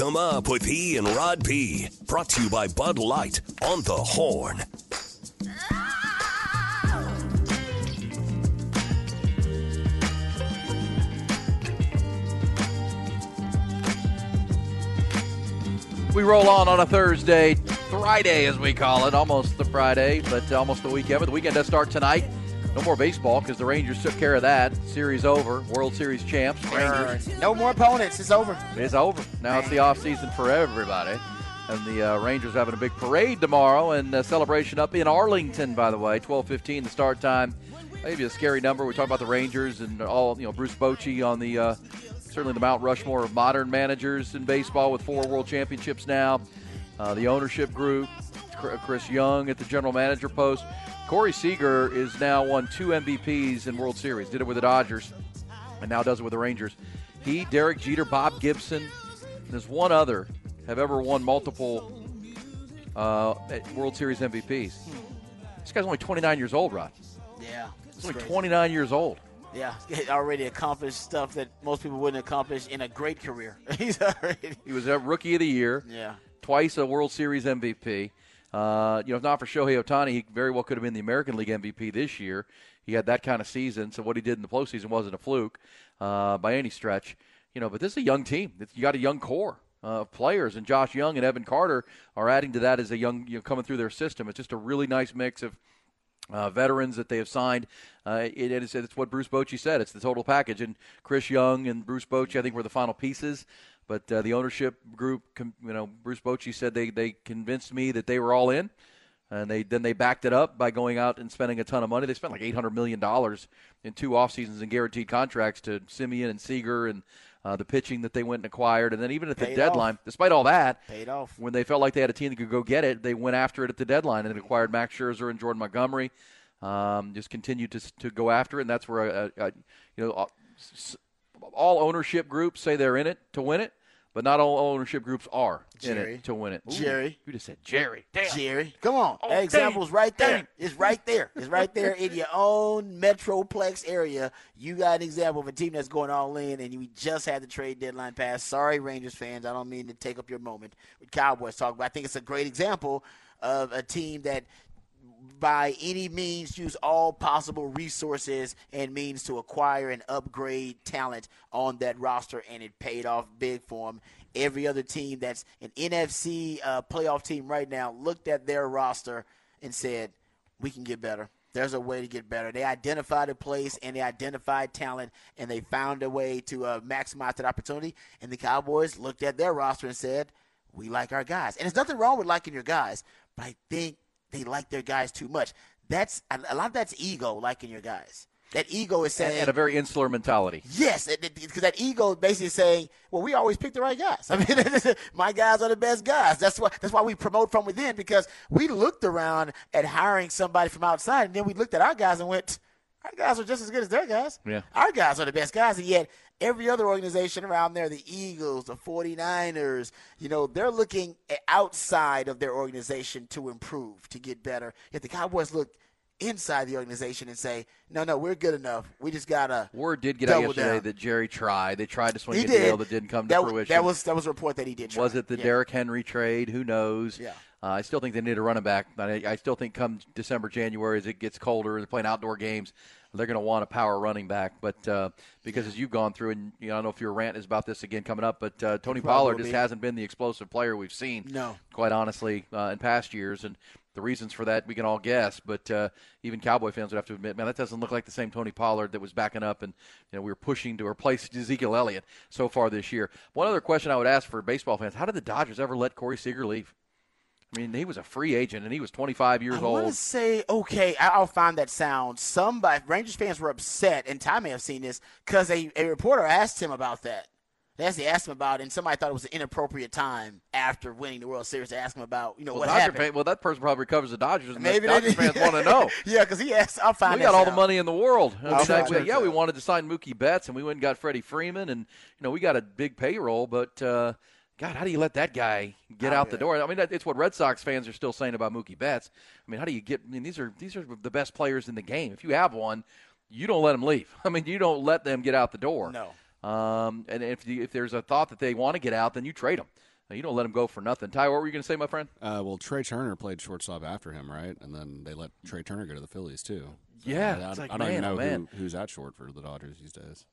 'Em up with E and Rod B. Brought to you by Bud Light on the Horn. We roll on on a Thursday, Friday as we call it, almost the Friday, but almost the weekend. But the weekend does start tonight. No more baseball because the Rangers took care of that. Series over. World Series champs. Rangers. No more opponents. It's over. It's over. Now it's the off season for everybody. And the uh, Rangers having a big parade tomorrow and a celebration up in Arlington, by the way. 12:15 the start time. Maybe a scary number. We talk about the Rangers and all, you know, Bruce Bochy on the uh, certainly the Mount Rushmore of modern managers in baseball with four World Championships now. Uh, the ownership group, Chris Young at the general manager post. Corey Seager is now won two MVPs in World Series. Did it with the Dodgers, and now does it with the Rangers. He, Derek Jeter, Bob Gibson, and there's one other have ever won multiple uh, World Series MVPs. This guy's only 29 years old, Rod. Yeah. He's only 29 years old. Yeah, he already accomplished stuff that most people wouldn't accomplish in a great career. He's already. He was a rookie of the year. Yeah. Twice a World Series MVP. Uh, you know, if not for Shohei Ohtani, he very well could have been the American League MVP this year. He had that kind of season, so what he did in the postseason wasn't a fluke uh, by any stretch. You know, but this is a young team. You got a young core uh, of players, and Josh Jung and Evan Carter are adding to that as a young, you know, coming through their system. It's just a really nice mix of uh, veterans that they have signed. Uh, it, it is, it's what Bruce Bochy said. It's the total package. And Chris Young and Bruce Bochy, I think, were the final pieces. But uh, the ownership group, you know, Bruce Bochy said they, they convinced me that they were all in. And they then they backed it up by going out and spending a ton of money. They spent like eight hundred million dollars in two off seasons and guaranteed contracts to Semien and Seager and uh, the pitching that they went and acquired, and then even at the Paid deadline, off. despite all that, Paid off. when they felt like they had a team that could go get it, they went after it at the deadline and acquired Max Scherzer and Jordan Montgomery. Um, just continued to to go after it, and that's where uh, uh, you know all, ownership groups say they're in it to win it, but not all ownership groups are in Jerry. it to win it. Ooh, Jerry. you just said Jerry. Damn. Jerry, come on. Oh, example's right there. damn. It's right there. It's right there in your own Metroplex area. You got an example of a team that's going all in, and we just had the trade deadline pass. Sorry, Rangers fans. I don't mean to take up your moment with Cowboys talk, but I think it's a great example of a team that by any means use all possible resources and means to acquire and upgrade talent on that roster, and it paid off big for them. Every other team that's an NFC uh, playoff team right now looked at their roster and said, "We can get better." There's a way to get better. They identified a place and they identified talent and they found a way to uh, maximize that opportunity. And the Cowboys looked at their roster and said, "We like our guys." And there's nothing wrong with liking your guys, but I think they like their guys too much. That's a lot of that's ego, liking your guys. That ego is saying, and a very insular mentality. Yes, because that ego is basically saying, "Well, we always pick the right guys. I mean, my guys are the best guys. That's why that's why we promote from within because we looked around at hiring somebody from outside, and then we looked at our guys and went, our guys are just as good as their guys. Yeah. Our guys are the best guys, and yet every other organization around there, the Eagles, the 49ers, you know, they're looking outside of their organization to improve, to get better. Yet the Cowboys look inside the organization and say, no, no, we're good enough. We just gotta Word did get out yesterday down. that Jerry tried. They tried to swing He a did. deal that didn't come to that, fruition. That was that was a report that he did. Try. Was it the Yeah. Derrick Henry trade? Who knows? Yeah. Uh, I still think they need a running back. I, I still think come December, January, as it gets colder and they're playing outdoor games, they're going to want a power running back. But uh, because as you've gone through, and you know, I don't know if your rant is about this again coming up, but uh, Tony Pollard just hasn't been the explosive player we've seen. No. quite honestly, uh, in past years, and the reasons for that we can all guess. But uh, even Cowboy fans would have to admit, man, that doesn't look like the same Tony Pollard that was backing up, and you know we were pushing to replace Ezekiel Elliott so far this year. One other question I would ask for baseball fans: How did the Dodgers ever let Corey Seager leave? I mean, he was a free agent and he was 25 years old. I want to say okay. I- I'll find that sound. Somebody Rangers fans were upset, and Ty may have seen this because a, a reporter asked him about that. They actually asked him about, it, and somebody thought it was an inappropriate time after winning the World Series to ask him about, you know, Well, what Dodger happened. fan, well, that person probably covers the Dodgers. And Maybe Dodger they fans want to know. yeah, because he asked. I'll find. we got all the money in the world. I Well, mean, I- sure, yeah, we wanted to sign Mookie Betts, and we went and got Freddie Freeman, and you know we got a big payroll. But uh, God, how do you let that guy get Oh, out the door? I mean, it's what Red Sox fans are still saying about Mookie Betts. I mean, how do you get? I mean, these are these are the best players in the game. If you have one, you don't let them leave. I mean, you don't let them get out the door. No. Um, and if you, if there's a thought that they want to get out, then you trade them. You don't let them go for nothing. Ty, what were you going to say, my friend? Uh, well, Trey Turner played shortstop after him, right? And then they let Trey Turner go to the Phillies too. Yeah, I, it's like, I don't even man, oh, know man. Who, who's at short for the Dodgers these days.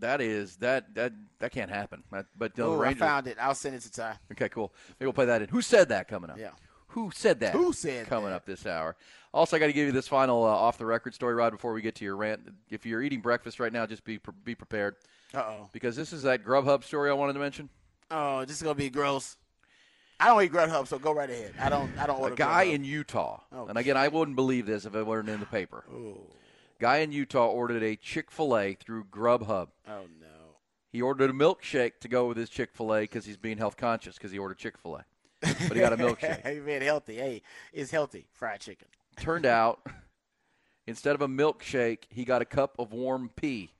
That is that that that can't happen. But- But no, the Oh, I found it. I'll send it to Ty. Okay, cool. Maybe we'll play that in. Who said that coming up? Yeah. Who said that? Who said coming that? up this hour? Also, I got to give you this final uh, off the record story, Rod. Before we get to your rant, if you're eating breakfast right now, just be pre- be prepared Uh oh. because this is that Grubhub story I wanted to mention. Oh, this is gonna be gross. I don't eat Grubhub, so go right ahead. I don't. I don't A order. guy Grubhub. in Utah, Oh. and again, I wouldn't believe this if it weren't in the paper. Guy in Utah ordered a Chick Fil A through Grubhub. Oh no. He ordered a milkshake to go with his Chick Fil A because he's being health conscious because he ordered Chick Fil A, but he got a milkshake. hey man, healthy. Hey, it's healthy. Fried chicken. Turned out, instead of a milkshake, he got a cup of warm pee.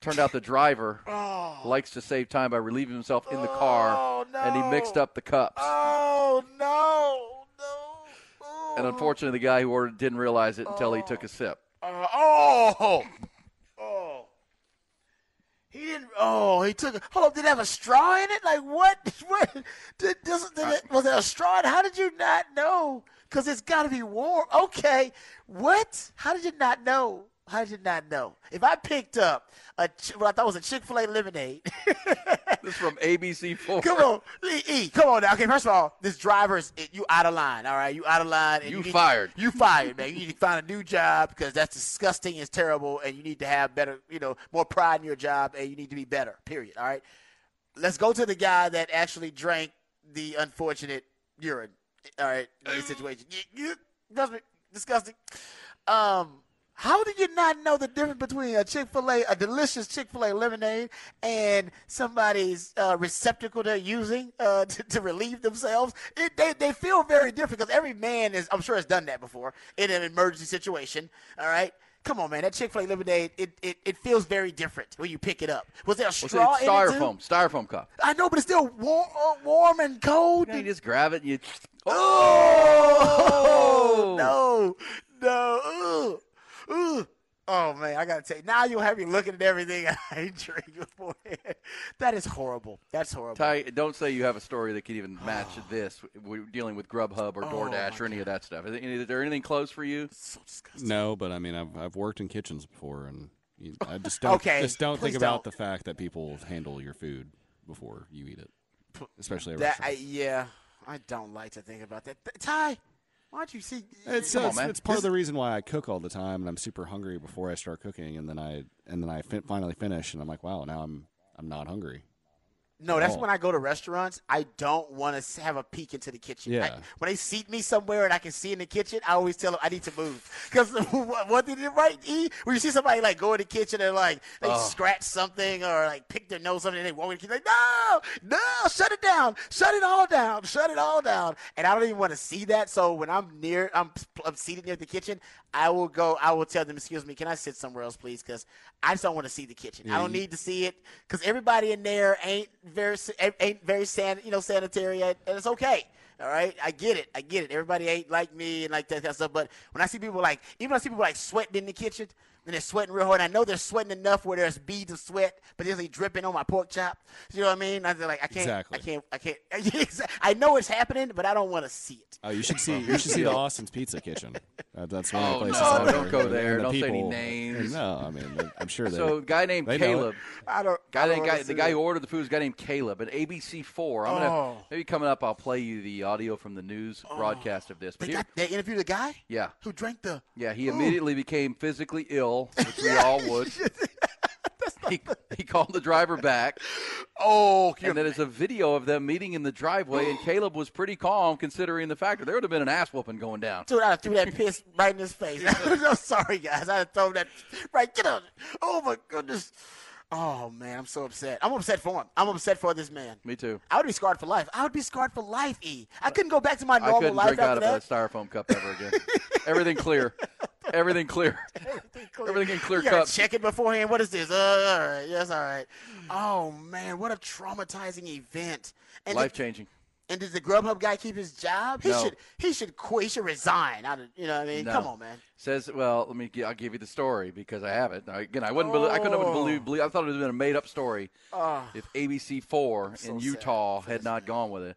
Turned out the driver oh. likes to save time by relieving himself in the car, Oh, and he mixed up the cups. Oh no, no. And unfortunately, the guy who ordered didn't realize it until he took a sip. Uh, oh, oh. He didn't. Oh, he took. Hold up. Did it have a straw in it? Like what? What? Did, does, did it, was there a straw? in? How did you not know? Because it's got to be warm. Okay. What? How did you not know? How did you not know? If I picked up a what I thought was a Chick Fil A lemonade. This is from ABC4. Come on, E, E, come on now. Okay, first of all, this driver's you out of line. All right, you out of line. And You need- fired. You fired, man. You need to find a new job because that's disgusting. It's terrible, and you need to have better, you know, more pride in your job, and you need to be better. Period. All right. Let's go to the guy that actually drank the unfortunate urine. All right, in this situation. You, you, trust me, disgusting. Um. How did you not know the difference between a Chick Fil A, a delicious Chick Fil A lemonade, and somebody's uh, receptacle they're using uh, to, to relieve themselves? It, they they feel very different because every man is, I'm sure, has done that before in an emergency situation. All right, come on, man, that Chick Fil A lemonade, it, it, it feels very different when you pick it up. Was there a Well, straw it's in it styrofoam, styrofoam cup. I know, but it's still warm, uh, warm and cold. You, know, you just grab it and you. Oh, no, no. Ugh. Ugh. Oh man, I gotta tell you. Now you'll have me looking at everything I drink beforehand. That is horrible. That's horrible. Ty, don't say you have a story that could even match this. We're dealing with Grubhub or Oh, DoorDash or any of that stuff. Is, there- is there anything close for you? so disgusting. No, but I mean, I've I've worked in kitchens before, and you, I just don't Okay, just don't think about don't. the fact that people handle your food before you eat it, especially at That I, yeah, I don't like to think about that. Th- Ty, why don't you see? It's, Come on, it's, man. it's part of the reason why I cook all the time, and I'm super hungry before I start cooking, and then I and then I fin- finally finish, and I'm like, wow, now I'm I'm not hungry. No, that's Oh. when I go to restaurants. I don't want to have a peek into the kitchen. Yeah. I- when they seat me somewhere and I can see in the kitchen, I always tell them I need to move. Because what, did it right? E? When you see somebody like go in the kitchen and like they oh. scratch something or like pick their nose something and they walk in the kitchen like no, no, shut it down, shut it all down, shut it all down. And I don't even want to see that. So when I'm near, I'm, I'm seated near the kitchen. I will go. I will tell them, excuse me, can I sit somewhere else, please? Because I just don't want to see the kitchen. I don't need to see it because everybody in there ain't very eh, ain't very san, you know sanitary, and it's okay. All right, I get it. I get it. Everybody ain't like me and like that kind of stuff. But when I see people like, even when I see people like sweating in the kitchen, and they're sweating real hard, and I know they're sweating enough where there's beads of sweat, but there's like dripping on my pork chop. You know what I mean? I feel like I can't, Exactly. I can't, I can't. I know it's happening, but I don't want to see it. Oh, you should see you should see the Austin's Pizza Kitchen. Uh, that's one of Oh, the places. no, out don't go there. the Don't say any people- names. No, I mean, I'm sure they. So, a guy named They know it. Caleb. I don't. Guy, I don't guy, the guy it. who ordered the food is a guy named Caleb at ABC4. I'm gonna Oh. maybe coming up. I'll play you the audio from the news broadcast of this. But They, here, got, they interviewed a guy yeah, who drank the. yeah, he immediately became physically ill, which we all would. he, he called the driver back, Oh, and then there's a video of them meeting in the driveway, and Caleb was pretty calm considering the fact that there would have been an ass whooping going down. Dude, I threw that piss right in his face. I'm sorry, guys. I throw that right. Get on. Oh my goodness. Oh man, I'm so upset. I'm upset for him. I'm upset for this man. Me too. I would be scarred for life. I would be scarred for life. E. I couldn't go back to my normal life. I couldn't life drink out after of a styrofoam cup ever again. Everything clear. Everything clear. Everything in clear you gotta cups. check it beforehand. What is this? Uh, all right. Yes, all right. Oh man, what a traumatizing event. And Life changing. and does the Grubhub guy keep his job? He No. should. He should quit. He should resign. Of, you know what I mean? No. Come on, man. Says, well, let me. I'll give you the story because I have it. Now, Again, I wouldn't. Believe, I couldn't have believed, believe. I thought it would have been a made-up story if ABC Four in sad. Utah had not gone with it.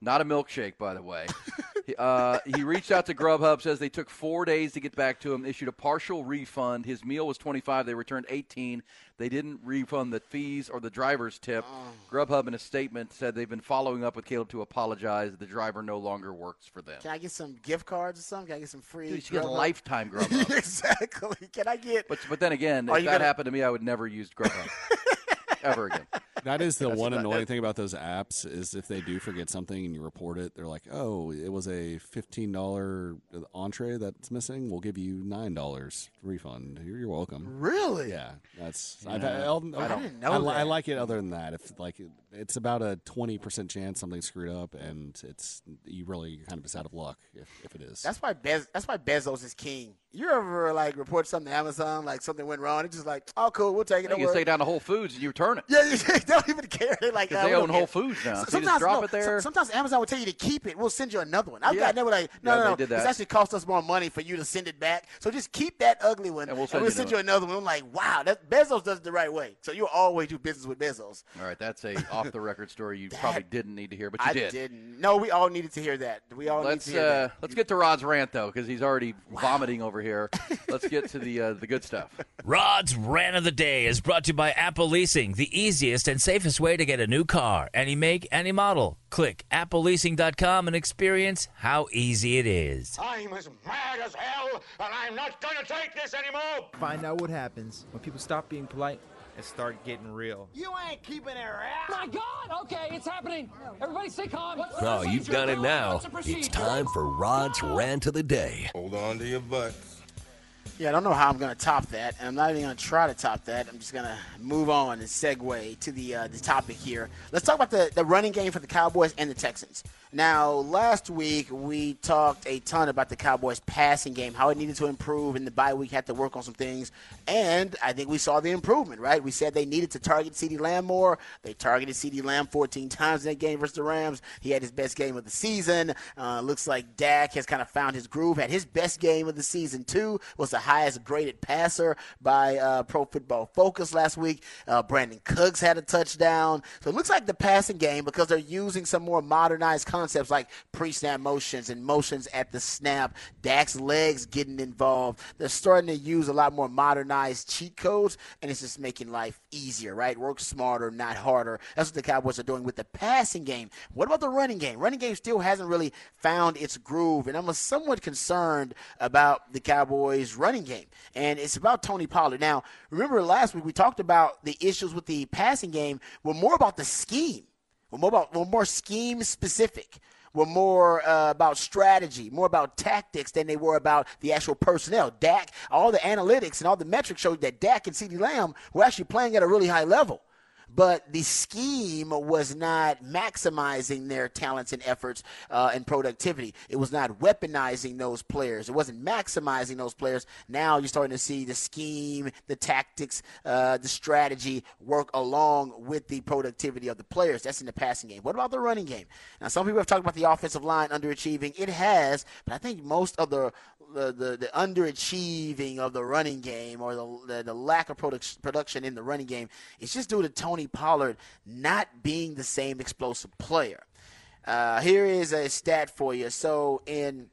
Not a milkshake, by the way. he, uh, he reached out to Grubhub. Says they took four days to get back to him. Issued a partial refund. His meal was twenty-five. They returned eighteen. They didn't refund the fees or the driver's tip. Grubhub, in a statement, said they've been following up with Caleb to apologize. The driver no longer works for them. Can I get some gift cards or something? Can I get some free? Dude, you get a lifetime Grubhub. exactly. Can I get? But but then again, if that gonna- happened to me, I would never use Grubhub ever again. That is the one annoying thing about those apps is if they do forget something and you report it, they're like, "Oh, it was a fifteen dollar entree that's missing. We'll give you nine dollars refund. You're, you're welcome." Really? Yeah, that's I've, I'll, I didn't know I, I like it. Other than that, if like it's about a twenty percent chance something's screwed up, and it's you really kind of just out of luck if, if it is. That's why Bez, that's why Bezos is king. You ever like report something to Amazon, like something went wrong? It's just like, oh, cool, we'll take it. You Don't can worry. stay down to Whole Foods and you return it. Yeah, you they don't even care. They're like, 'Cause uh, they own Whole. Foods now, S- so you just drop it there. Sometimes Amazon will tell you to keep it. We'll send you another one. I've Yeah. gotten that. We're like, no, Yeah, no, they no. It's actually cost us more money for you to send it back. So just keep that ugly one, And we'll send you you another one. I'm like, wow, that Bezos does it the right way. So you always do business with Bezos. All right, that's a off the record story you probably didn't need to hear, but you I did. didn't. No, we all needed to hear that. We all Let's need to hear uh, that. let's get to Rod's rant though, because he's already vomiting over here. Let's get to the uh, the good stuff. Rod's Rant of the Day is brought to you by Apple Leasing, the easiest and safest way to get a new car, any make, any model. Click appleleasing.com and experience how easy it is. I'm as mad as hell, and I'm not gonna take this anymore! Find out what happens when people stop being polite and start getting real. You ain't keeping it right! My God! Okay, it's happening. Everybody, stay calm. What's the Oh, you've done it now. What's the procedure? It's time for Rod's Rant of the Day. Hold on to your butts. Yeah, I don't know how I'm going to top that, and I'm not even going to try to top that. I'm just going to move on and segue to the uh, the topic here. Let's talk about the, the running game for the Cowboys and the Texans. Now, last week we talked a ton about the Cowboys' passing game, how it needed to improve, and the bye week had to work on some things. And I think we saw the improvement, right? We said they needed to target CeeDee Lamb more. They targeted CeeDee Lamb 14 times in that game versus the Rams. He had his best game of the season. Uh, looks like Dak has kind of found his groove. Had his best game of the season too. Was the highest graded passer by uh, Pro Football Focus last week. Uh, Brandin Cooks had a touchdown. So it looks like the passing game because they're using some more modernized concepts like pre-snap motions and motions at the snap. Dak's legs getting involved. They're starting to use a lot more modernized cheat codes, and it's just making life easier, right? Work smarter, not harder. That's what the Cowboys are doing with the passing game. What about the running game? Running game still hasn't really found its groove, and I'm somewhat concerned about the Cowboys' running game. And it's about Tony Pollard. Now, remember last week we talked about the issues with the passing game were more about the scheme. Were more about were more scheme specific were more uh, about strategy, more about tactics than they were about the actual personnel. Dak, all the analytics and all the metrics showed that Dak and CeeDee Lamb were actually playing at a really high level. But the scheme was not maximizing their talents and efforts uh, and productivity. It was not weaponizing those players. It wasn't maximizing those players. Now you're starting to see the scheme, the tactics, uh, the strategy work along with the productivity of the players. That's in the passing game. What about the running game? Now, some people have talked about the offensive line underachieving. It has, but I think most of the the, the, the underachieving of the running game or the, the, the lack of product, production in the running game is just due to Tony Pollard not being the same explosive player. Uh, here is a stat for you. So in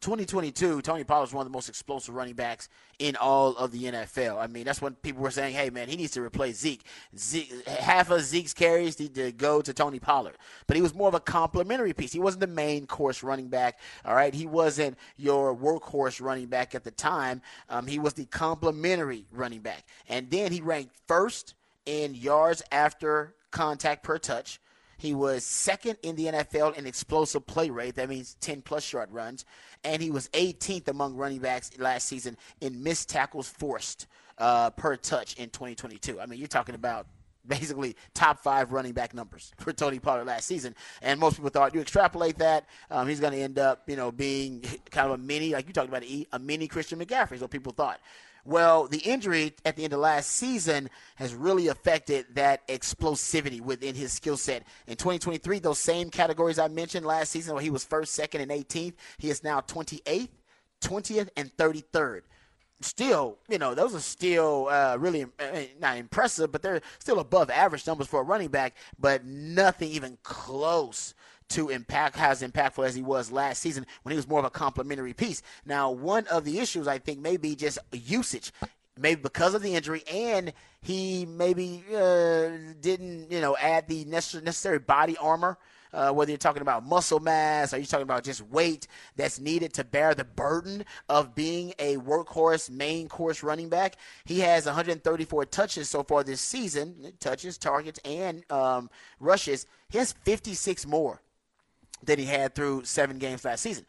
2022, Tony Pollard is one of the most explosive running backs in all of the NFL. I mean, that's when people were saying, "Hey, man, he needs to replace Zeke." Zeke half of Zeke's carries need to go to Tony Pollard, but he was more of a complementary piece. He wasn't the main course running back. All right, he wasn't your workhorse running back at the time. Um, he was the complementary running back, and then he ranked first in yards after contact per touch. He was second in the NFL in explosive play rate. That means 10 plus yard runs. And he was 18th among running backs last season in missed tackles forced uh, per touch in 2022. I mean, you're talking about basically top five running back numbers for Tony Pollard last season. And most people thought you extrapolate that, um, he's going to end up, you know, being kind of a mini, like you talked about, a mini Christian McCaffrey is what people thought. Well, the injury at the end of last season has really affected that explosivity within his skill set. In 2023, those same categories I mentioned last season, where he was first, second, and 18th, he is now 28th, 20th, and 33rd still, you know, those are still uh, really uh, not impressive, but they're still above average numbers for a running back, but nothing even close to impact as impactful as he was last season when he was more of a complementary piece. Now, one of the issues I think may be just usage. Maybe because of the injury, and he maybe uh, didn't, you know, add the necessary body armor uh, whether you're talking about muscle mass or you're talking about just weight that's needed to bear the burden of being a workhorse main course running back. He has 134 touches so far this season, touches, targets, and um, rushes. He has 56 more than he had through seven games last season.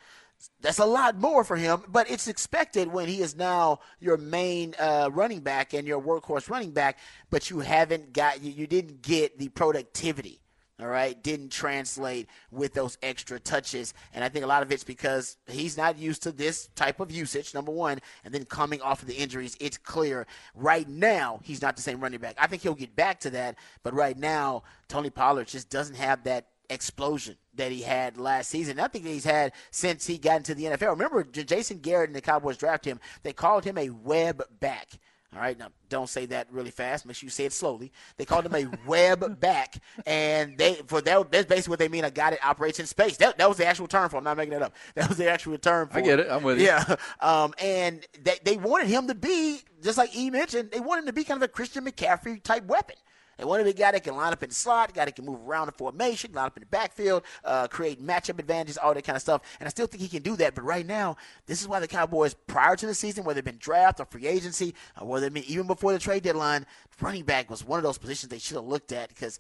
That's a lot more for him, but it's expected when he is now your main uh, running back and your workhorse running back. But you haven't got you, you didn't get the productivity all right, didn't translate with those extra touches. And I think a lot of it's because he's not used to this type of usage, number one. And then coming off of the injuries, it's clear right now he's not the same running back. I think he'll get back to that. But right now, Tony Pollard just doesn't have that explosion that he had last season. I think he's had since he got into the NFL. Remember, Jason Garrett and the Cowboys drafted him. They called him a web back. All right, now don't say that really fast. Make sure you say it slowly. They called him a web back, and they for that that's basically what they mean. A guy that operates in space. That, that was the actual term for. Him. I'm not making that up. That was the actual term. for I get it. I'm with you. Yeah, um, and they they wanted him to be just like E mentioned. They wanted him to be kind of a Christian McCaffrey type weapon. They want to be a guy that can line up in the slot, guy that can move around the formation, line up in the backfield, uh, create matchup advantages, all that kind of stuff. And I still think he can do that. But right now, this is why the Cowboys, prior to the season, whether it's been draft or free agency, or whether it been even before the trade deadline, running back was one of those positions they should have looked at because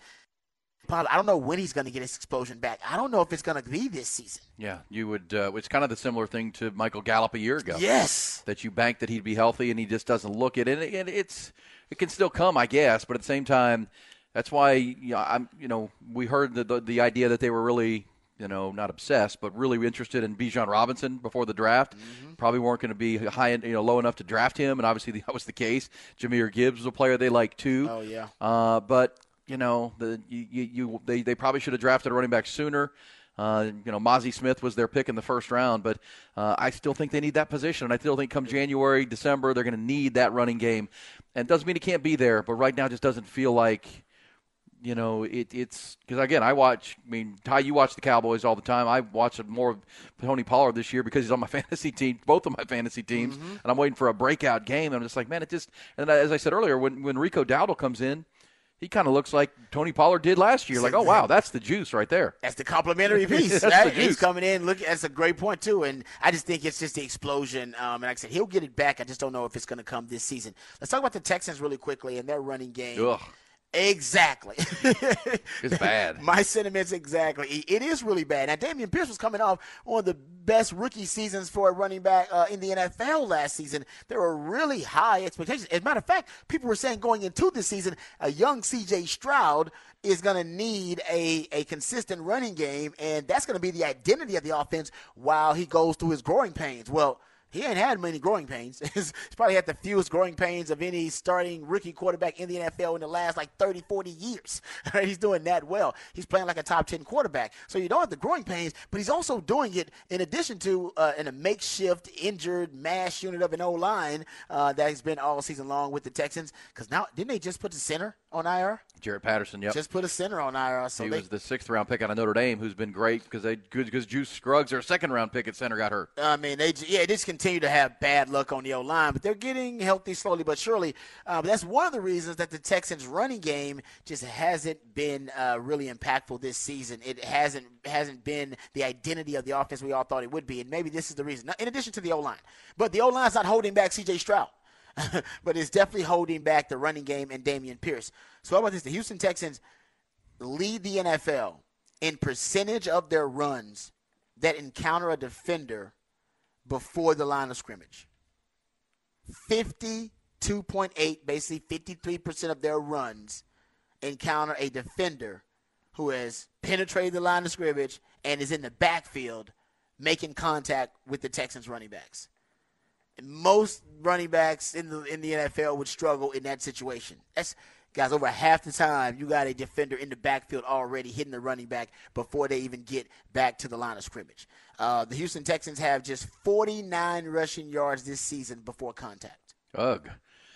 I don't know when he's going to get his explosion back. I don't know if it's going to be this season. Yeah, you would. Uh, it's kind of the similar thing to Michael Gallup a year ago. Yes, that you banked that he'd be healthy and he just doesn't look it, and, and it's it can still come, I guess. But at the same time, that's why you know, I'm you know we heard the, the, the idea that they were really you know not obsessed but really interested in Bijan Robinson before the draft. Mm-hmm. Probably weren't going to be high you know low enough to draft him, and obviously that was the case. Jahmyr Gibbs was a player they liked too. Oh yeah. Uh, but you know the you, you they they probably should have drafted a running back sooner. Uh, you know, Mazi Smith was their pick in the first round, but uh, I still think they need that position. And I still think come January, December, they're going to need that running game. And it doesn't mean he can't be there, but right now it just doesn't feel like you know, it, it's because again, I watch. I mean, Ty, you watch the Cowboys all the time. I watch more of Tony Pollard this year because he's on my fantasy team, both of my fantasy teams, mm-hmm. and I'm waiting for a breakout game. And I'm just like, man, it just. And as I said earlier, when when Rico Dowdle comes in, he kind of looks like Tony Pollard did last year. Like, oh wow, that's the juice right there. That's the complimentary piece. right? He's coming in. Look, that's a great point too. And I just think it's just the explosion. Um, and like I said, he'll get it back. I just don't know if it's going to come this season. Let's talk about the Texans really quickly and their running game. Ugh. Exactly. it's bad. My sentiments exactly. It is really bad. Now, Dameon Pierce was coming off one of the best rookie seasons for a running back uh, in the NFL last season. There were really high expectations. As a matter of fact, people were saying going into this season, a young C.J. Stroud is going to need a, a consistent running game, and that's going to be the identity of the offense while he goes through his growing pains. Well, he ain't had many growing pains. He's probably had the fewest growing pains of any starting rookie quarterback in the NFL in the last like 30, 40 years. He's doing that well. He's playing like a top 10 quarterback. So you don't have the growing pains, but he's also doing it in addition to uh, in a makeshift injured mass unit of an O line uh, that has been all season long with the Texans. Because now, didn't they just put the center on IR? Jarrett Patterson, yep. Just put a center on IR. So he they, was the sixth round pick out of Notre Dame, who's been great because they because Juice Scruggs, their second round pick at center, got hurt. I mean, they yeah, they just continue to have bad luck on the O line, but they're getting healthy slowly but surely. Uh, but that's one of the reasons that the Texans' running game just hasn't been uh, really impactful this season. It hasn't hasn't been the identity of the offense we all thought it would be, and maybe this is the reason. In addition to the O line, but the O line's not holding back C.J. Stroud. but it's definitely holding back the running game and Dameon Pierce. So how about this? The Houston Texans lead the NFL in percentage of their runs that encounter a defender before the line of scrimmage. 52.8, basically 53% of their runs encounter a defender who has penetrated the line of scrimmage and is in the backfield making contact with the Texans running backs. Most running backs in the in the NFL would struggle in that situation. That's guys over half the time you got a defender in the backfield already hitting the running back before they even get back to the line of scrimmage. Uh, the Houston Texans have just 49 rushing yards this season before contact. Ugh.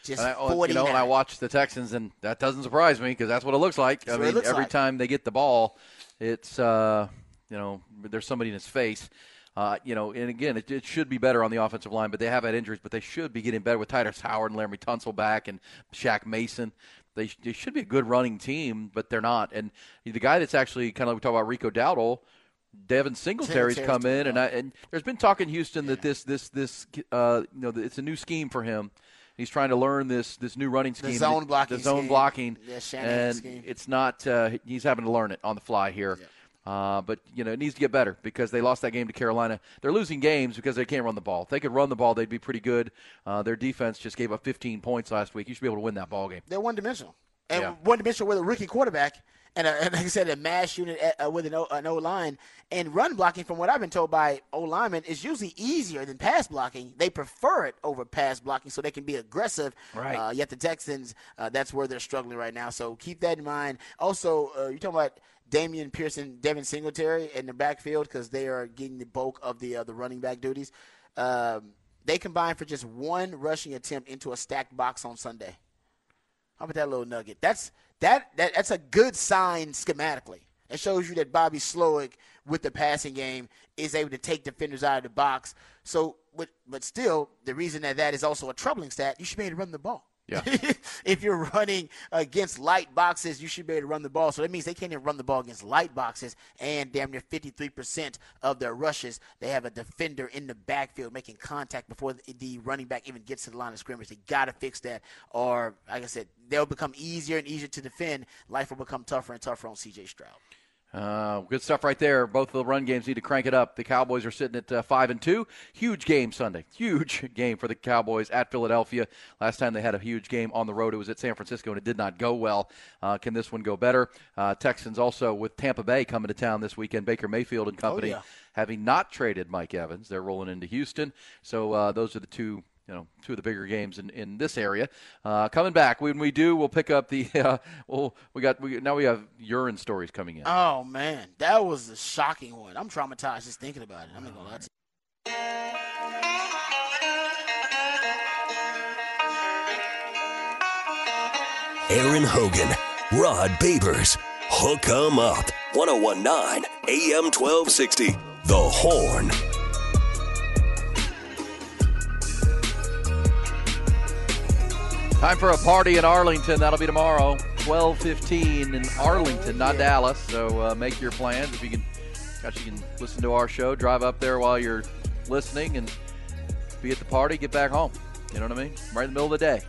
Just I, 49. you know, and I watch the Texans, and that doesn't surprise me because that's what it looks like. That's I mean, every like. time they get the ball, it's uh, you know, there's somebody in his face. Uh, you know, and again, it, it should be better on the offensive line, but they have had injuries. But they should be getting better with Tytus Howard and Laremy Tunsil back and Shaq Mason. They, they should be a good running team, but they're not. And the guy that's actually kind of like we talk about Rico Dowdle, Devin Singletary's come in, and I, and there's been talk in Houston that this this this uh, you know it's a new scheme for him. He's trying to learn this this new running scheme, the zone blocking the zone scheme. blocking, Yeah, and scheme. it's not. Uh, he's having to learn it on the fly here. Uh, but you know it needs to get better because they lost that game to Carolina. They're losing games because they can't run the ball. If they could run the ball, they'd be pretty good. Uh, their defense just gave up 15 points last week. You should be able to win that ball game. They're one dimensional, and Yeah. one dimensional with a rookie quarterback, and, a, and like I said, a mass unit uh, with an O, an O line and run blocking. From what I've been told by O linemen, is usually easier than pass blocking. They prefer it over pass blocking, so they can be aggressive. Right. Uh, yet the Texans, uh, that's where they're struggling right now. So keep that in mind. Also, uh, you're talking about. Damian Pearson, Devin Singletary in the backfield because they are getting the bulk of the uh, the running back duties. Um, they combined for just one rushing attempt into a stacked box on Sunday. How about that little nugget? That's that, that that's a good sign schematically. It shows you that Bobby Slowik with the passing game is able to take defenders out of the box. So, but but still, the reason that that is also a troubling stat, you should be able to run the ball. Yeah. if you're running against light boxes, you should be able to run the ball. So that means they can't even run the ball against light boxes. And damn near 53% of their rushes, they have a defender in the backfield making contact before the, running back even gets to the line of scrimmage. They got to fix that. Or, like I said, they'll become easier and easier to defend. Life will become tougher and tougher on CJ Stroud. Uh, good stuff right there. Both of the run games need to crank it up. The Cowboys are sitting at uh, five and two. Huge game Sunday. Huge game for the Cowboys at Philadelphia. Last time they had a huge game on the road, it was at San Francisco, and it did not go well. Uh, can this one go better? Uh, Texans also with Tampa Bay coming to town this weekend. Baker Mayfield and company yeah. having not traded Mike Evans, they're rolling into Houston. So uh, those are the two you know, two of the bigger games in, in this area. Uh, coming back, when we do, we'll pick up the. Uh, well, we got we now we have urine stories coming in. Oh, man. That was a shocking one. I'm traumatized just thinking about it. I'm not going to lie to you. Aaron Hogan, Rod Babers, Hook 'em Up, 1019 AM 1260. The Horn. Time for a party in Arlington. That'll be tomorrow, 12:15 in Arlington, not Dallas. So uh, make your plans. If you can, gosh, you can listen to our show, drive up there while you're listening, and be at the party. Get back home. You know what I mean? Right in the middle of the day.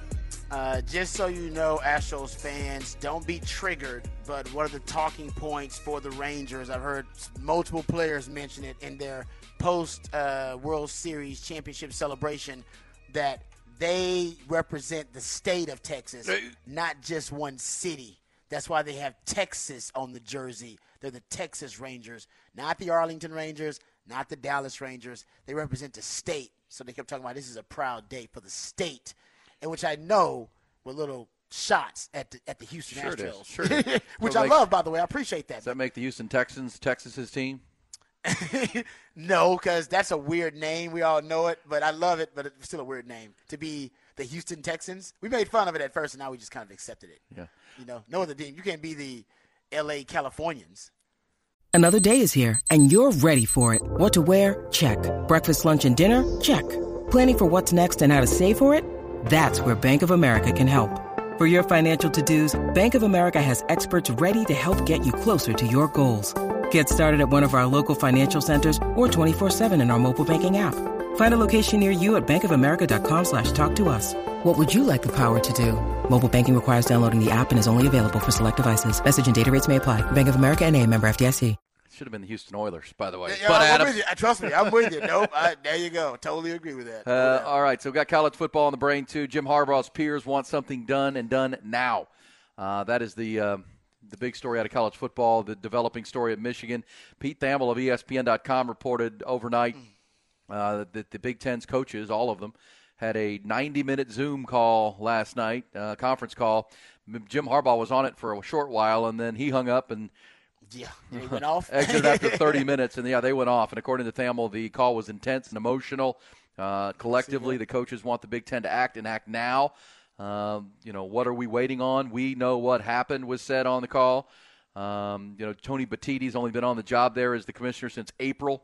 Uh, just so you know, Astros fans, don't be triggered. But what are the talking points for the Rangers? I've heard multiple players mention it in their post uh, World Series championship celebration that they represent the state of Texas, not just one city. That's why they have Texas on the jersey. They're the Texas Rangers, not the Arlington Rangers, not the Dallas Rangers. They represent the state. So they kept talking about this is a proud day for the state and which I know were little shots at the at the Houston Sure. Astros, Sure which So I like- love, by the way. I appreciate that. Does that make the Houston Texans Texas's team? no, because that's a weird name. We all know it, but I love it. But it's still a weird name to be the Houston Texans. We made fun of it at first, and now we just kind of accepted it. Yeah. You know, no other team. You can't be the L.A. Californians. Another day is here, and you're ready for it. What to wear? Check. Breakfast, lunch, and dinner? Check. Planning for what's next and how to save for it? That's where Bank of America can help. For your financial to-dos, Bank of America has experts ready to help get you closer to your goals. Get started at one of our local financial centers or 24-7 in our mobile banking app. Find a location near you at bankofamerica.com slash talk to us. What would you like the power to do? Mobile banking requires downloading the app and is only available for select devices. Message and data rates may apply. Bank of America and a member FDIC. Should have been the Houston Oilers, by the way. Yeah, but I'm Adam, with you. Trust me, I'm with you. Nope. I, there you go. Totally agree with that. Uh, all right, so we've got college football on the brain too. Jim Harbaugh's peers want something done and done now. Uh, that is the uh, the big story out of college football. The developing story at Michigan. Pete Thamel of ESPN.com reported overnight uh, that the Big Ten's coaches, all of them, had a 90-minute Zoom call last night, uh, conference call. Jim Harbaugh was on it for a short while, and then he hung up and yeah, they went off. exited after 30 minutes, and yeah, they went off. And according to Thamel, the call was intense and emotional. Uh, collectively, the coaches want the Big Ten to act and act now. Um, you know, what are we waiting on? We know what happened was said on the call. Um, you know, Tony Petitti's only been on the job there as the commissioner since April,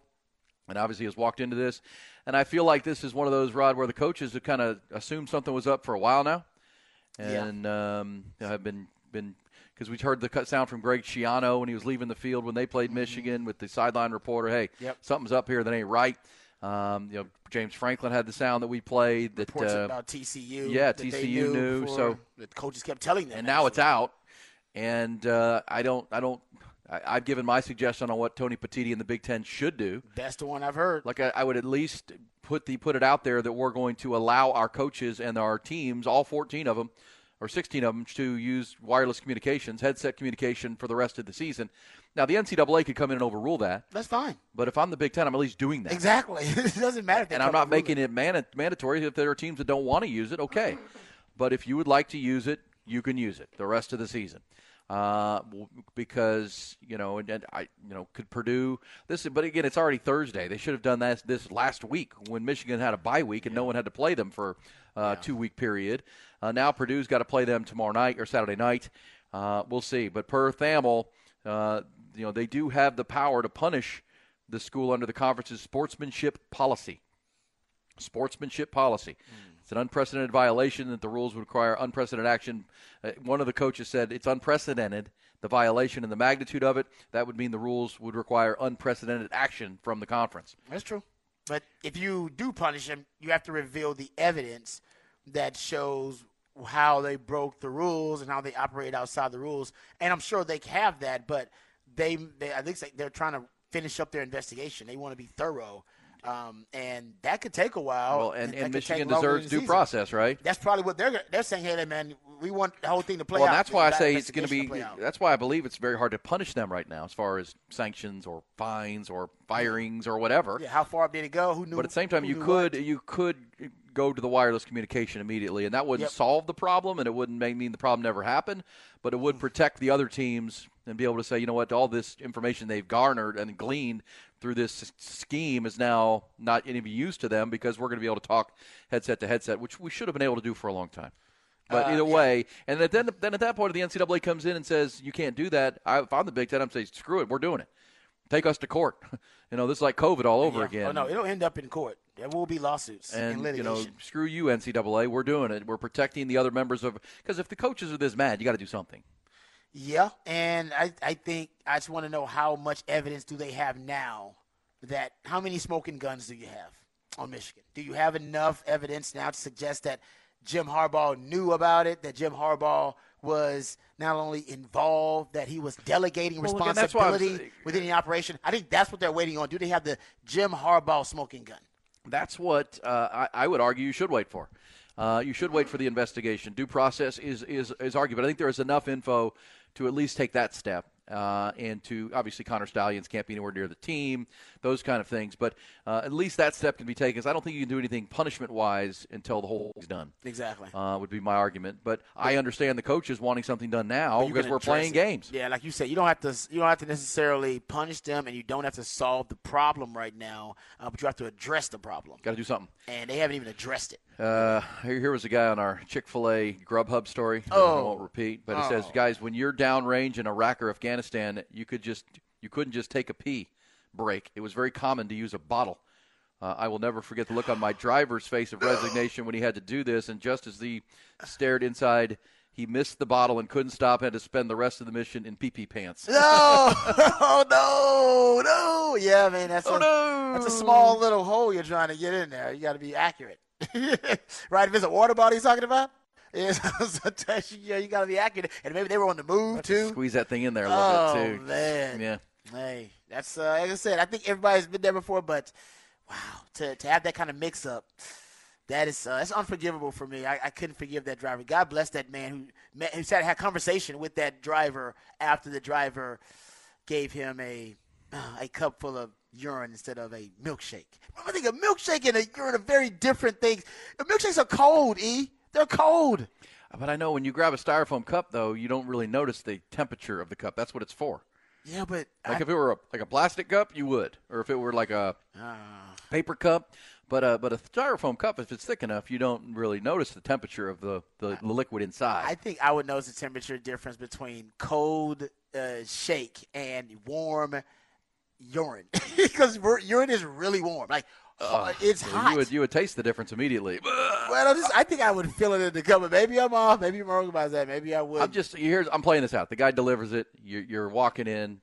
and obviously has walked into this. And I feel like this is one of those, Rod, where the coaches have kind of assumed something was up for a while now, Yeah. and um, you know, have been been because we heard the cut sound from Greg Schiano when he was leaving the field when they played Michigan with the sideline reporter. Hey, Mm-hmm. Yep. something's up here that ain't right. Um, you know, James Franklin had the sound that we played. That Reports uh, about TCU. yeah, that they TCU knew, before so- the coaches kept telling them. and now it's out. And uh, I don't, I don't, I, I've given my suggestion on what Tony Petitti and the Big Ten should do. Best one I've heard. Like I, I would at least put the put it out there that we're going to allow our coaches and our teams, all 14 of them or 16 of them, to use wireless communications, headset communication for the rest of the season. Now the NCAA could come in and overrule that, That's fine. but if I'm the Big Ten, I'm at least doing that. Exactly. it doesn't matter. If and I'm not making it manda- mandatory. If there are teams that don't want to use it, okay. But if you would like to use it, you can use it the rest of the season. Uh, because you know, and, and I, you know, could Purdue this? But again, it's already Thursday. They should have done that this last week when Michigan had a bye week and no one had to play them for a two week period. Uh, now Purdue's got to play them tomorrow night or Saturday night. Uh, we'll see. But per Thamel, uh, you know, they do have the power to punish the school under the conference's sportsmanship policy sportsmanship policy. It's an unprecedented violation that the rules would require unprecedented action. Uh, one of the coaches said it's unprecedented, the violation and the magnitude of it. That would mean the rules would require unprecedented action from the conference. That's true. But if you do punish them, you have to reveal the evidence that shows how they broke the rules and how they operate outside the rules. And I'm sure they have that, but they, they I think they- they're trying to finish up their investigation. They want to be thorough. Um, and that could take a while. Well, and, that and Michigan deserves due season. process, right? That's probably what they're they're saying. Hey, man, we want the whole thing to play well, out. that's why I say it's going to be. investigation play out. That's why I believe it's very hard to punish them right now, as far as sanctions or fines or firings or whatever. Yeah, how far did it go? Who knew? But at the same time, you could what? you could go to the wireless communication immediately, and that wouldn't Yep. solve the problem, and it wouldn't make mean the problem never happened, but it would protect the other teams and be able to say, you know what, all this information they've garnered and gleaned through this scheme is now not any use to them because we're going to be able to talk headset to headset, which we should have been able to do for a long time. But Uh, either yeah. way, and then then at that point, if the NCAA comes in and says you can't do that, I, if I'm the Big Ten, I'm saying screw it, we're doing it. Take us to court. you know, this is like COVID all over Yeah. again. Oh no, it'll end up in court. There will be lawsuits and, and you know, screw you, NCAA. We're doing it. We're protecting the other members of because if the coaches are this mad, you got to do something. Yeah, and I, I think I just want to know how much evidence do they have now that how many smoking guns do you have on Michigan? Do you have enough evidence now to suggest that Jim Harbaugh knew about it, that Jim Harbaugh was not only involved, that he was delegating Well, again, that's why I'm responsibility saying- within the operation? I think that's what they're waiting on. Do they have the Jim Harbaugh smoking gun? That's what uh, I, I would argue you should wait for. Uh, you should wait for the investigation. Due process is is is argued, but I think there is enough info to at least take that step. Uh, and to obviously Connor Stalions can't be anywhere near the team, those kind of things. But uh, at least that step can be taken. 'cause I don't think you can do anything punishment wise until the whole thing's done. Exactly. Uh, would be my argument. But I understand the coaches wanting something done now because we're playing it. games. Yeah, like you said, you don't have to you don't have to necessarily punish them, and you don't have to solve the problem right now, uh, but you have to address the problem, Got to do something. and they haven't even addressed it. Uh, here, was a guy on our Chick Fil A Grubhub story. that I Oh. won't repeat, but it says, Oh. guys, when you're downrange in Iraq or Afghanistan, you could just you couldn't just take a pee break. It was very common to use a bottle. Uh, I will never forget the look on my driver's face of resignation when he had to do this, and just as he stared inside. He missed the bottle and couldn't stop. Had to spend the rest of the mission in pee pee pants. No, oh no, no, yeah, man, that's Oh, a no. that's a small little hole you're trying to get in there. You got to be accurate. right? If it's a water bottle he's talking about, yeah, sometimes you, know, you got to be accurate. And maybe they were on the move too. Squeeze that thing in there a little oh, bit too. Oh man. Yeah. Hey, that's uh, like I said. I think everybody's been there before, but wow, to to have that kind of mix up. That is uh, that's unforgivable for me. I, I couldn't forgive that driver. God bless that man who met, who sat had a conversation with that driver after the driver gave him a uh, a cup full of urine instead of a milkshake. I think a milkshake and a urine are very different things. The milkshakes are cold, E. They're cold. But I know when you grab a styrofoam cup, though, you don't really notice the temperature of the cup. That's what it's for. Yeah, but like I, if it were a, like a plastic cup, you would, or if it were like a uh, paper cup. But uh, but a styrofoam cup, if it's thick enough, you don't really notice the temperature of the, the, the liquid inside. I think I would notice the temperature difference between cold uh, shake and warm urine because urine is really warm. Like uh, it's so hot. You would you would taste the difference immediately. Well, I, just, I think I would feel it in the cup. Maybe I'm off. Maybe I'm wrong about that. Maybe I would. I'm just here's I'm playing this out. The guy delivers it. You're, you're walking in.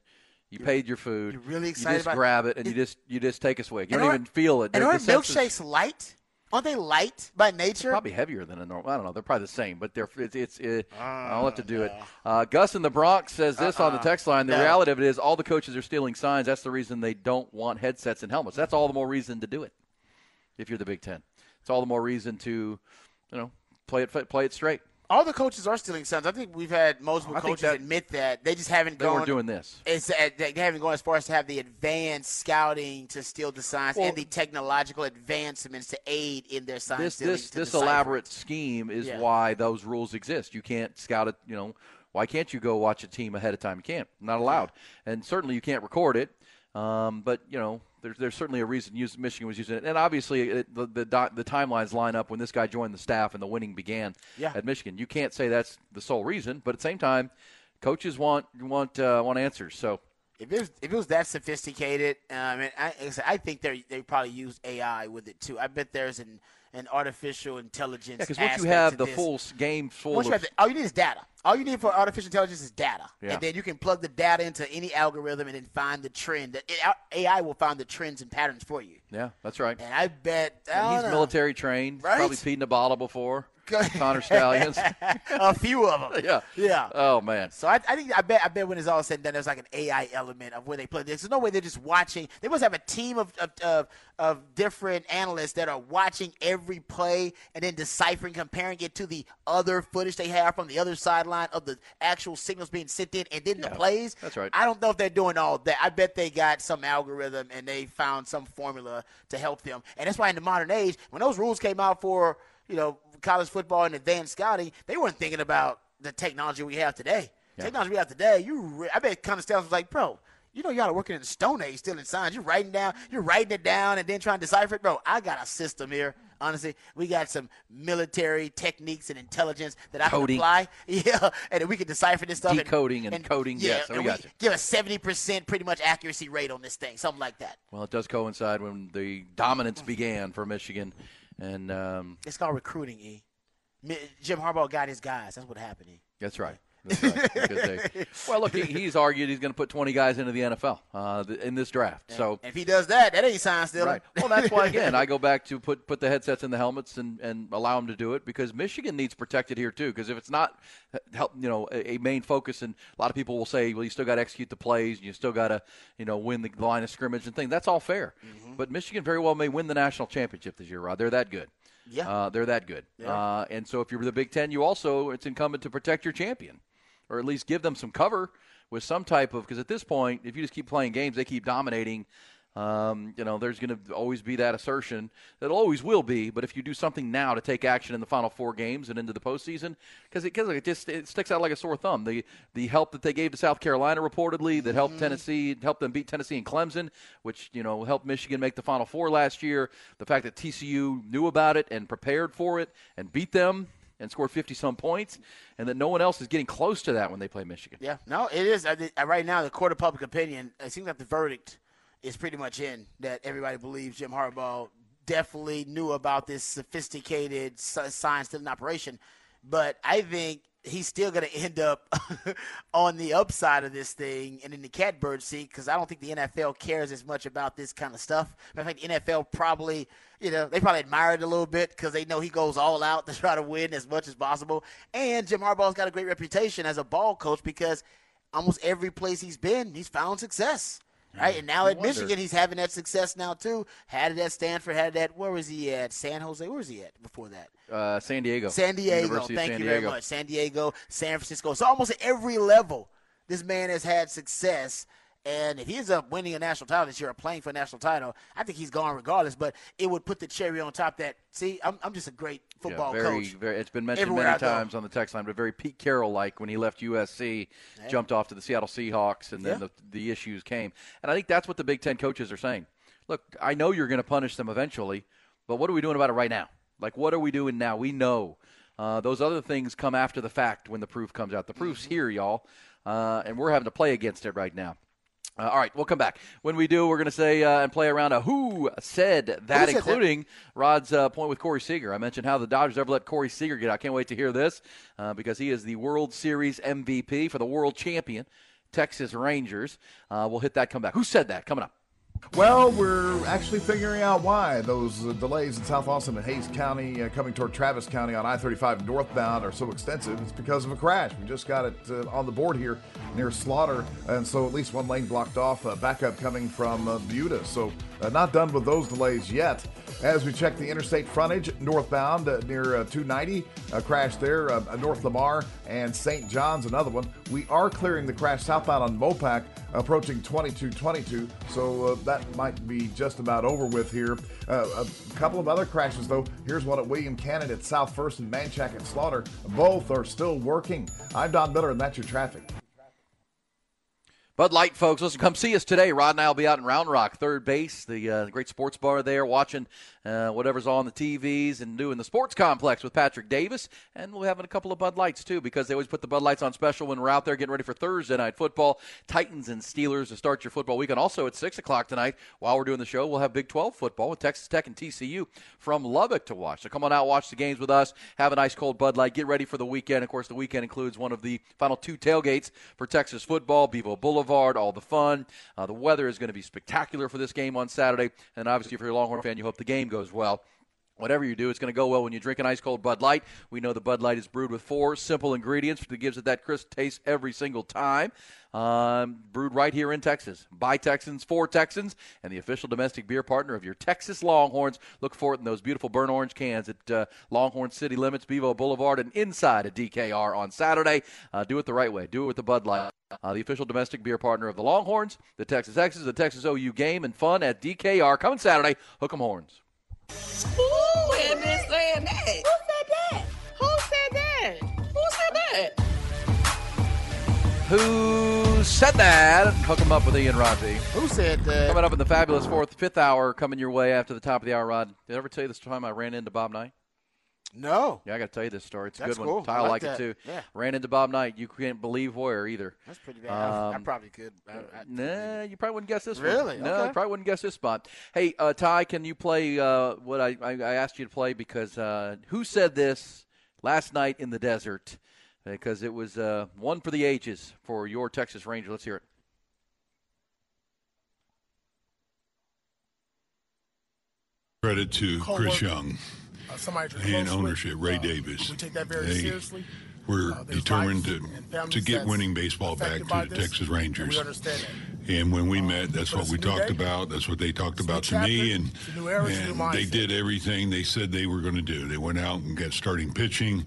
You You're- paid your food. you're really You excited just about- grab it and you just you just take a swig. You don't even feel it. And aren't milkshakes light? Aren't they light by nature? Probably heavier than a normal. I don't know. They're probably the same, but they're it's. it's it, Ah, I'll have to do it. Uh, Gus in the Bronx says this on the Uh-uh. text line. The No. reality of it is, all the coaches are stealing signs. That's the reason they don't want headsets and helmets. That's all the more reason to do it. If you're the Big Ten, it's all the more reason to, you know, play it play it straight. All the coaches are stealing signs. I think we've had multiple I coaches that- admit that they just haven't They gone. weren't doing this. It's uh, they haven't gone as far as to have the advanced scouting to steal the signs Well- and the technological advancements to aid in their sign this stealing. this this elaborate scheme is Yeah. why those rules exist. You can't scout it. You know, why can't you go watch a team ahead of time? You can't. Not allowed. And certainly you can't record it. Um, but you know, there's there's certainly a reason Michigan was using it, and obviously it, the, the the timelines line up when this guy joined the staff and the winning began Yeah. at Michigan. You can't say that's the sole reason, but at the same time, coaches want want uh, want answers. So If it was if it was that sophisticated, um, and I, like I I think they they probably use AI with it too. I bet there's an an artificial intelligence. yeah, because once you have the this. full game full Once you have the, all you need is data. All you need for artificial intelligence is data, Yeah. and then you can plug the data into any algorithm and then find the trend. It- AI will find the trends and patterns for you. yeah, that's right. And I bet I he's know. military trained. Right? Probably feeding a bottle before. Connor Stalions. a few of them. yeah. Yeah. Oh man. So I, I think I bet I bet when it's all said and done, there's like an AI element of where they play. There's no way they're just watching. They must have a team of of, of of different analysts that are watching every play and then deciphering, comparing it to the other footage they have from the other sideline of the actual signals being sent in, and then the plays. that's right. I don't know if they're doing all that. I bet they got some algorithm and they found some formula to help them. And that's why in the modern age, when those rules came out for you know college football and advanced scouting, they weren't thinking about the technology we have today. Yeah. Technology we have today, you re- I bet of was like, bro. You know, y'all are working in the Stone Age, still in signs. You're writing down, you're writing it down, and then trying to decipher it, bro. I got a system here. Honestly, we got some military techniques and intelligence that I Coding. can apply. Yeah, and we can decipher this stuff. Decoding and coding, Yeah, yes, we and got you. give a seventy percent pretty much accuracy rate on this thing, something like that. Well, it does coincide when the dominance began for Michigan, and um, It's called recruiting. E. Jim Harbaugh got his guys. That's what happened. E. that's right. That's right. Because they- well, look, he, he's argued he's going to put 20 guys into the NFL uh, in this draft. So If he does that, that ain't sign stealing. Right. Well, that's why again I go back to put put the headsets in the helmets and, and allow them to do it because Michigan needs protected here too. Because if it's not uh, help, you know, a, a main focus, and a lot of people will say, well, you still got to execute the plays, and you still got to you know win the line of scrimmage and things. That's all fair. Mm-hmm. But Michigan very well may win the national championship this year, Rod. They're that good. Yeah. Uh, they're that good. Uh, and so if you're the Big Ten, you also it's incumbent to protect your champion, or at least give them some cover with some type of. Because at this point, if you just keep playing games, they keep dominating. Um, you know, there's going to always be that assertion. That always will be. But if you do something now to take action in the final four games and into the postseason, because it, cause it just it sticks out like a sore thumb. The the help that they gave to South Carolina reportedly that helped Tennessee, helped them beat Tennessee and Clemson, which you know helped Michigan make the final four last year. The fact that TCU knew about it and prepared for it and beat them and scored 50 some points, and that no one else is getting close to that when they play Michigan. Yeah, no, it is. Right now, the court of public opinion, it seems like the verdict is pretty much in that everybody believes Jim Harbaugh definitely knew about this sophisticated s- sign stealing operation. But I think he's still going to end up on the upside of this thing and in the catbird seat because I don't think the NFL cares as much about this kind of stuff. I think the NFL probably, you know, they probably admire it a little bit because they know he goes all out to try to win as much as possible. And Jim Harbaugh's got a great reputation as a ball coach because almost every place he's been, he's found success. Right, and now at wonder. Michigan, he's having that success now too. Had it at Stanford, had it at where was he at? San Jose. Where was he at before that? Uh, San Diego. San Diego. University Thank San you very much. San Diego, San Francisco. So almost at every level, this man has had success. And if he ends up winning a national title this year or playing for a national title, I think he's gone regardless. But it would put the cherry on top that, see, I'm, I'm just a great football yeah, very, coach. Very, it's been mentioned Everywhere many times on the text line, but very Pete Carroll like when he left USC, jumped off to the Seattle Seahawks, and then Yeah. the, the issues came. And I think that's what the Big Ten coaches are saying. Look, I know you're going to punish them eventually, but what are we doing about it right now? Like, what are we doing now? We know. Uh, those other things come after the fact when the proof comes out. The proof's Mm-hmm. here, y'all, uh, and we're having to play against it right now. Uh, all right, we'll come back. When we do, we're going to say uh, and play around a who said that, Who said that? including Rod's uh, point with Corey Seager. I mentioned how the Dodgers ever let Corey Seager get out. I can't wait to hear this uh, because he is the World Series MVP for the world champion, Texas Rangers. Uh, we'll hit that come back. Who said that? Coming up. Well, we're actually figuring out why those uh, delays in South Austin and Hays County uh, coming toward Travis County on I 35 northbound are so extensive. It's because of a crash. We just got it uh, on the board here near Slaughter, and so at least one lane blocked off. Uh, backup coming from uh, Buda. So uh, not done with those delays yet. As we check the interstate frontage northbound uh, near uh, 290, a crash there, uh, North Lamar and St. John's, another one. We are clearing the crash southbound on Mopac, approaching 2222, so uh, that might be just about over with here. Uh, a couple of other crashes, though. Here's one at William Cannon at South First and Manchac at Slaughter. Both are still working. I'm Don Miller, and that's your traffic. Bud Light, folks, listen, come see us today. Rod and I will be out in Round Rock, third base, the uh, great sports bar there, watching uh, whatever's on the TVs and doing the sports complex with Patrick Davis. And we'll having a couple of Bud Lights, too, because they always put the Bud Lights on special when we're out there getting ready for Thursday night football. Titans and Steelers to start your football weekend. Also, at 6 o'clock tonight, while we're doing the show, we'll have Big 12 football with Texas Tech and TCU from Lubbock to watch. So come on out, watch the games with us, have a nice cold Bud Light, get ready for the weekend. Of course, the weekend includes one of the final two tailgates for Texas football, Bevo Boulevard, all the fun. Uh, the weather is going to be spectacular for this game on Saturday. And obviously, if you're a Longhorn fan, you hope the game goes well. Whatever you do, it's going to go well when you drink an ice cold Bud Light. We know the Bud Light is brewed with four simple ingredients that gives it that crisp taste every single time. Um, brewed right here in Texas by Texans for Texans and the official domestic beer partner of your Texas Longhorns. Look for it in those beautiful burnt orange cans at uh, Longhorn City Limits, Bevo Boulevard, and inside of DKR on Saturday. Uh, do it the right way. Do it with the Bud Light. Uh, the official domestic beer partner of the Longhorns, the Texas X's, the Texas OU game and fun at DKR coming Saturday. Hook 'em horns. Who had been saying that? Who said that? Who said that? Who said that? Who said that? Hook 'em up with Ian Rodby. Who said that? Coming up in the fabulous fourth, fifth hour, coming your way after the top of the hour, Rod. Did I ever tell you this time I ran into Bob Knight? No. Yeah, I got to tell you this story. It's a That's good cool. one. Ty I will like like it too. Yeah. Ran into Bob Knight. You can't believe where either. That's pretty bad. I, I Um, probably could. I, I, Nah, you probably wouldn't guess this Really? one. No, Okay. you probably wouldn't guess this spot. Hey, uh, Ty, can you play uh, what I, I, I asked you to play? Because uh, who said this last night in the desert? Because it was uh, one for the ages for your Texas Ranger. Let's hear it. Credit to Chris Young uh, and close with. ownership, Ray Uh, Davis. We take that very They seriously. We're Uh, determined to to get winning baseball back to the this, Texas and we Rangers. understand that. And when we met, that's what we talked day. about. That's what they talked about to chapter, me, and it's era, it's and they did everything they said they were going to do. They went out and got starting pitching,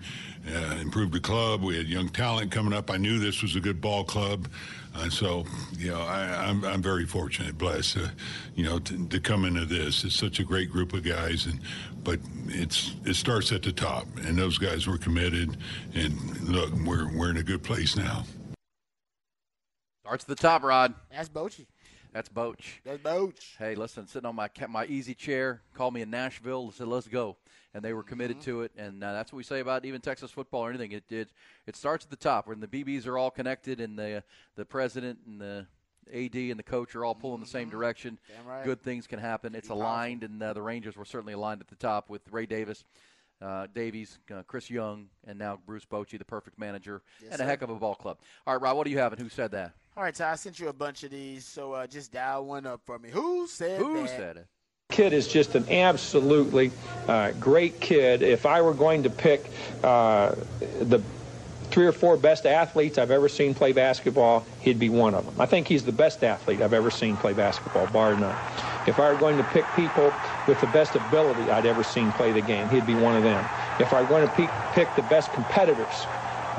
uh, improved the club. We had young talent coming up. I knew this was a good ball club, uh, so you know I, I'm I'm very fortunate, blessed, uh, you know, to, to come into this. It's such a great group of guys, and but it's it starts at the top, and those guys were committed. And look, we're we're in a good place now. Starts at the top, Rod. That's Bochy. That's Boch. That's Boch. Hey, listen, sitting on my my easy chair, called me in Nashville, and said, "Let's go," and they were committed Mm-hmm. to it. And uh, that's what we say about even Texas football or anything. It did. It starts at the top, when the BBs are all connected, and the the president and the AD and the coach are all pulling the same direction. Mm-hmm. Right. Good things can happen. It's aligned, and uh, the Rangers were certainly aligned at the top with Ray Davis. uh, Davies, uh, Chris Young, and now Bruce Bochy, the perfect manager, Yes, and a heck of a ball club. All right, Rob, what do you have, and who said that? All right, Ty, I sent you a bunch of these, so uh, just dial one up for me. Who said Who that? said it? Kid is just an absolutely uh, great kid. If I were going to pick uh, the three or four best athletes I've ever seen play basketball, he'd be one of them. I think he's the best athlete I've ever seen play basketball, bar none. If I were going to pick people with the best ability I'd ever seen play the game, he'd be one of them. If I were going to pick, the best competitors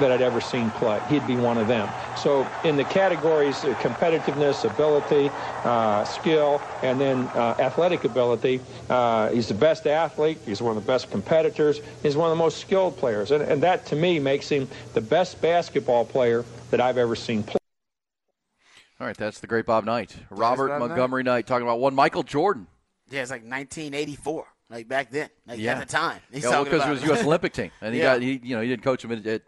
that I'd ever seen play. He'd be one of them. So in the categories of competitiveness, ability, uh, skill, and then uh, athletic ability, uh, he's the best athlete. He's one of the best competitors. He's one of the most skilled players. And, and that, to me, makes him the best basketball player that I've ever seen play. All right, that's the great Bob Knight. Robert Bob Knight. Montgomery Knight talking about one Michael Jordan. Yeah, it's like 1984, like back then, like yeah. at the time. He's yeah, well, because it was U.S. Olympic team, and he Yeah. got he you know he didn't coach him at, at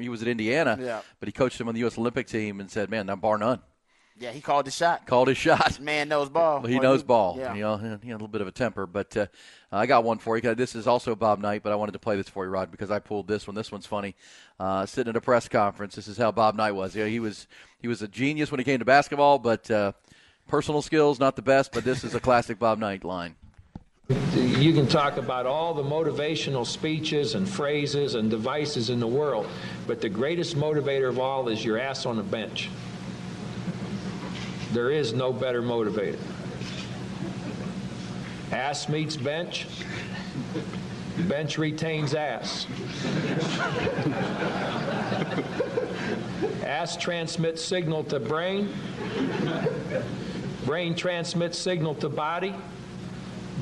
he was at Indiana, Yeah. but he coached him on the U.S. Olympic team and said, "Man, now bar none." Yeah, he called the shot. Called his shot. Man knows ball. He knows ball. Yeah. You know, he had a little bit of a temper, but uh, I got one for you. This is also Bob Knight, but I wanted to play this for you, Rod, because I pulled this one. This one's funny. Uh, sitting at a press conference, this is how Bob Knight was. Yeah, he was he was a genius when it came to basketball, but uh, personal skills not the best. But this is a classic Bob Knight line. You can talk about all the motivational speeches and phrases and devices in the world, but the greatest motivator of all is your ass on the bench. There is no better motivator. Ass meets bench, bench retains ass. Ass transmits signal to brain, brain transmits signal to body,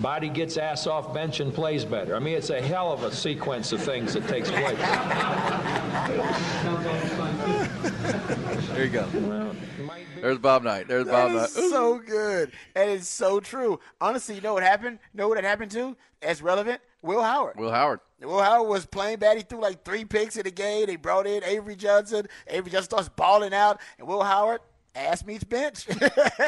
Body gets ass off bench and plays better. I mean, it's a hell of a sequence of things that takes place. There you go. There's Bob Knight. There's Bob That Knight. is so good, and it's so true. Honestly, you know what happened? Know what it happened to? As relevant, Will Howard. Will Howard. Will Howard was playing bad. He threw like three picks in the game. They brought in Avery Johnson. Avery Johnson starts balling out, and Will Howard ass meets bench.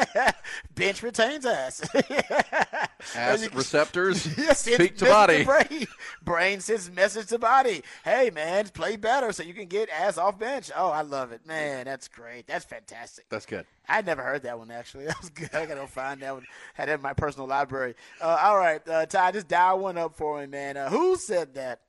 bench retains ass. Ass receptors speak to body. brain. brain sends message to body. Hey man, play better so you can get ass off bench. Oh, I love it, man. That's great. That's fantastic. That's good. I never heard that one actually. That was good. I gotta find that one. Had that in my personal library. Uh, all right, uh, Ty, just dial one up for me, man. Uh, who said that?